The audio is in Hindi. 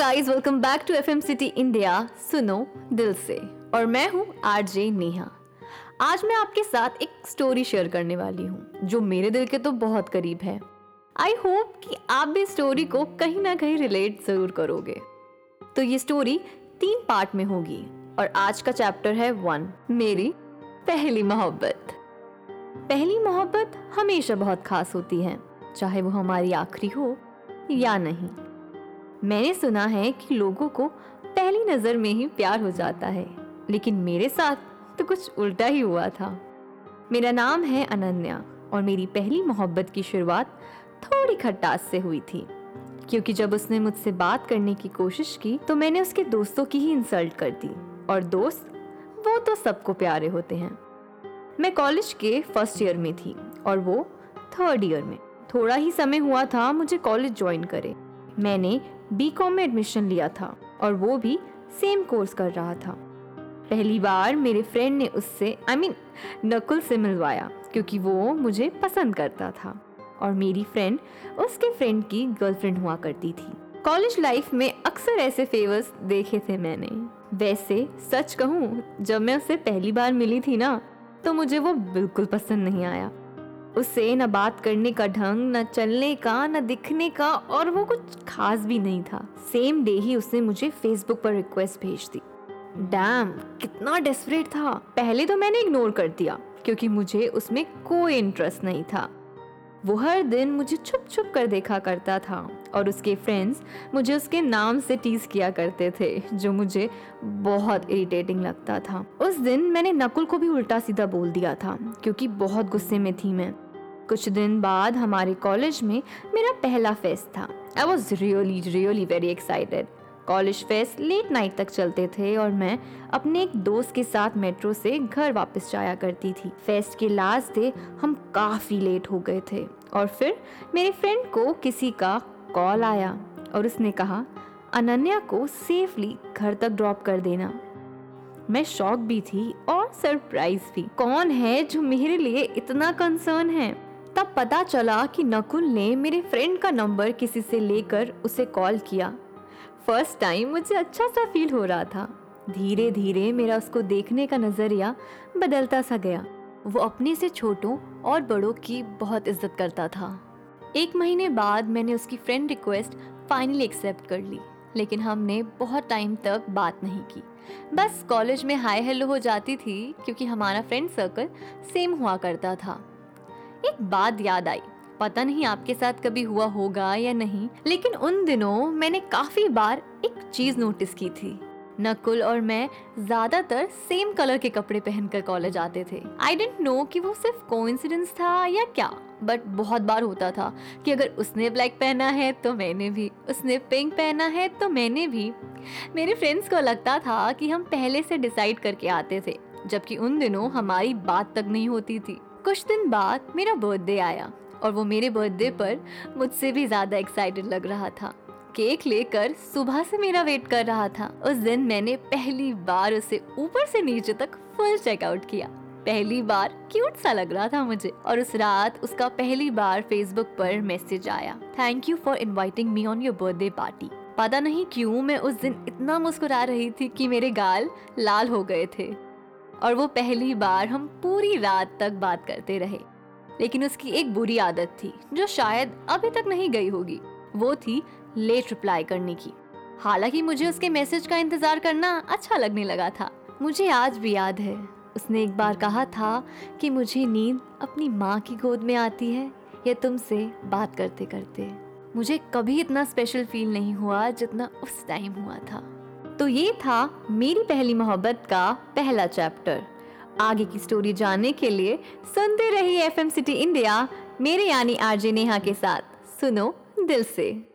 Guys welcome back to FM city India सुनो, दिल से। और मैं हूँ आरजे नेहा। आज मैं आपके साथ एक स्टोरी शेयर करने वाली हूँ, जो मेरे दिल के तो बहुत करीब है। आई होप कि आप भी स्टोरी को कहीं ना कहीं रिलेट ज़रूर करोगे। तो ये स्टोरी तीन पार्ट में होगी, और आज का चैप्टर है वन मेरी पहली मोहब्बत। पहली मोहब्बत हमेशा बहुत खास होती है, चाहे वो हमारी आखिरी हो या नहीं। मैंने सुना है कि लोगों को पहली नज़र में ही प्यार हो जाता है, लेकिन मेरे साथ तो कुछ उल्टा ही हुआ था। मेरा नाम है अनन्या और मेरी पहली मोहब्बत की शुरुआत थोड़ी खट्टास से हुई थी, क्योंकि जब उसने मुझसे बात करने की कोशिश की तो मैंने उसके दोस्तों की ही इंसल्ट कर दी, और दोस्त, वो तो सबको प्यारे होते हैं। मैं कॉलेज के फ़र्स्ट ईयर में थी, और वो थर्ड ईयर में। थोड़ा ही समय हुआ था, मुझे कॉलेज ज्वाइन करे। मैंने बी कॉम में एडमिशन लिया था और वो भी सेम कोर्स कर रहा था। पहली बार मेरे फ्रेंड ने उससे I I mean mean, Nakul से मिलवाया क्योंकि वो मुझे पसंद करता था और मेरी फ्रेंड उसके फ्रेंड की गर्लफ्रेंड हुआ करती थी। कॉलेज लाइफ में अक्सर ऐसे फेवर्स देखे थे मैंने। वैसे सच कहूँ जब मैं उससे पहली बार मिली थी ना तो मुझे वो बिल्कुल पसंद नहीं आया। उससे न बात करने का ढंग, न चलने का, न दिखने का और वो कुछ खास भी नहीं था। सेम डे ही उसने मुझे फेसबुक पर रिक्वेस्ट भेज दी। डैम कितना डेस्परेट था। पहले तो मैंने इग्नोर कर दिया, क्योंकि मुझे उसमें कोई इंटरेस्ट नहीं था। वो हर दिन मुझे छुप छुप कर देखा करता था और उसके फ्रेंड्स मुझे उसके नाम से टीज किया करते थे, जो मुझे बहुत इरिटेटिंग लगता था। उस दिन मैंने नकुल को भी उल्टा सीधा बोल दिया था, क्योंकि बहुत गुस्से में थी मैं। कुछ दिन बाद हमारे कॉलेज में मेरा पहला फेस्ट था। I was really really very excited college fest late night तक चलते थे और मैं अपने एक दोस्त के साथ मेट्रो से घर वापस जाया करती थी। फेस्ट के लास्ट डे हम काफ़ी लेट हो गए थे और फिर मेरे फ्रेंड को किसी का कॉल आया और उसने कहा, अनन्या को सेफली घर तक ड्रॉप कर देना। मैं शॉक भी थी और सरप्राइज़ भी। कौन है जो मेरे लिए इतना कंसर्न है? तब पता चला कि नकुल ने मेरे फ्रेंड का नंबर किसी से लेकर उसे कॉल किया। फ़र्स्ट टाइम मुझे अच्छा सा फील हो रहा था। धीरे धीरे मेरा उसको देखने का नज़रिया बदलता सा गया। वो अपने से छोटों और बड़ों की बहुत इज़्ज़त करता था। एक महीने बाद मैंने उसकी फ्रेंड रिक्वेस्ट फाइनली एक्सेप्ट कर ली, लेकिन हमने बहुत टाइम तक बात नहीं की। बस कॉलेज में हाई हेलो हो जाती थी, क्योंकि हमारा फ्रेंड सर्कल सेम हुआ करता था। एक बात याद आई पता नहीं आपके साथ कभी हुआ होगा या नहीं, लेकिन उन दिनों मैंने काफ़ी बार एक चीज़ नोटिस की थी। नकुल और मैं ज़्यादातर सेम कलर के कपड़े पहनकर कॉलेज आते थे। आई डेंट नो कि वो सिर्फ़ कोइंसिडेंस था या क्या बट बहुत बार होता था कि अगर उसने ब्लैक पहना है तो मैंने भी, उसने पिंक पहना है तो मैंने भी। मेरे फ्रेंड्स को लगता था कि हम पहले से डिसाइड करके आते थे, जबकि उन दिनों हमारी बात तक नहीं होती थी। कुछ दिन बाद मेरा बर्थडे आया। और वो मेरे बर्थडे पर मुझसे भी ज़्यादा एक्साइटेड लग रहा था। केक लेकर सुबह से मेरा वेट कर रहा था। उस दिन मैंने पहली बार उसे ऊपर से नीचे तक फुल चेकआउट किया। पहली बार क्यूट सा लग रहा था मुझे और उस रात उसका पहली बार फेसबुक पर मैसेज आया। Thank you for inviting me on your birthday party पता नहीं क्यों मैं उस दिन इतना मुस्कुरा रही थी कि मेरे गाल लाल हो गए थे। और वो पहली बार हम पूरी रात तक बात करते रहे। लेकिन उसकी एक बुरी आदत थी, जो शायद अभी तक नहीं गई होगी। वो थी लेट रिप्लाई करने की। हालाँकि मुझे उसके मैसेज का इंतज़ार करना अच्छा लगने लगा था। मुझे आज भी याद है। उसने एक बार कहा था कि मुझे नींद अपनी माँ की गोद में आती है, या तुमसे बात करते करते। मुझे कभी इतना स्पेशल फील नहीं हुआ जितना उस टाइम हुआ था। तो ये था मेरी पहली मोहब्बत का पहला चैप्टर आगे की स्टोरी जानने के लिए सुनते रहिए एफएम सिटी इंडिया मेरे यानी आरजे नेहा के साथ। सुनो दिल से।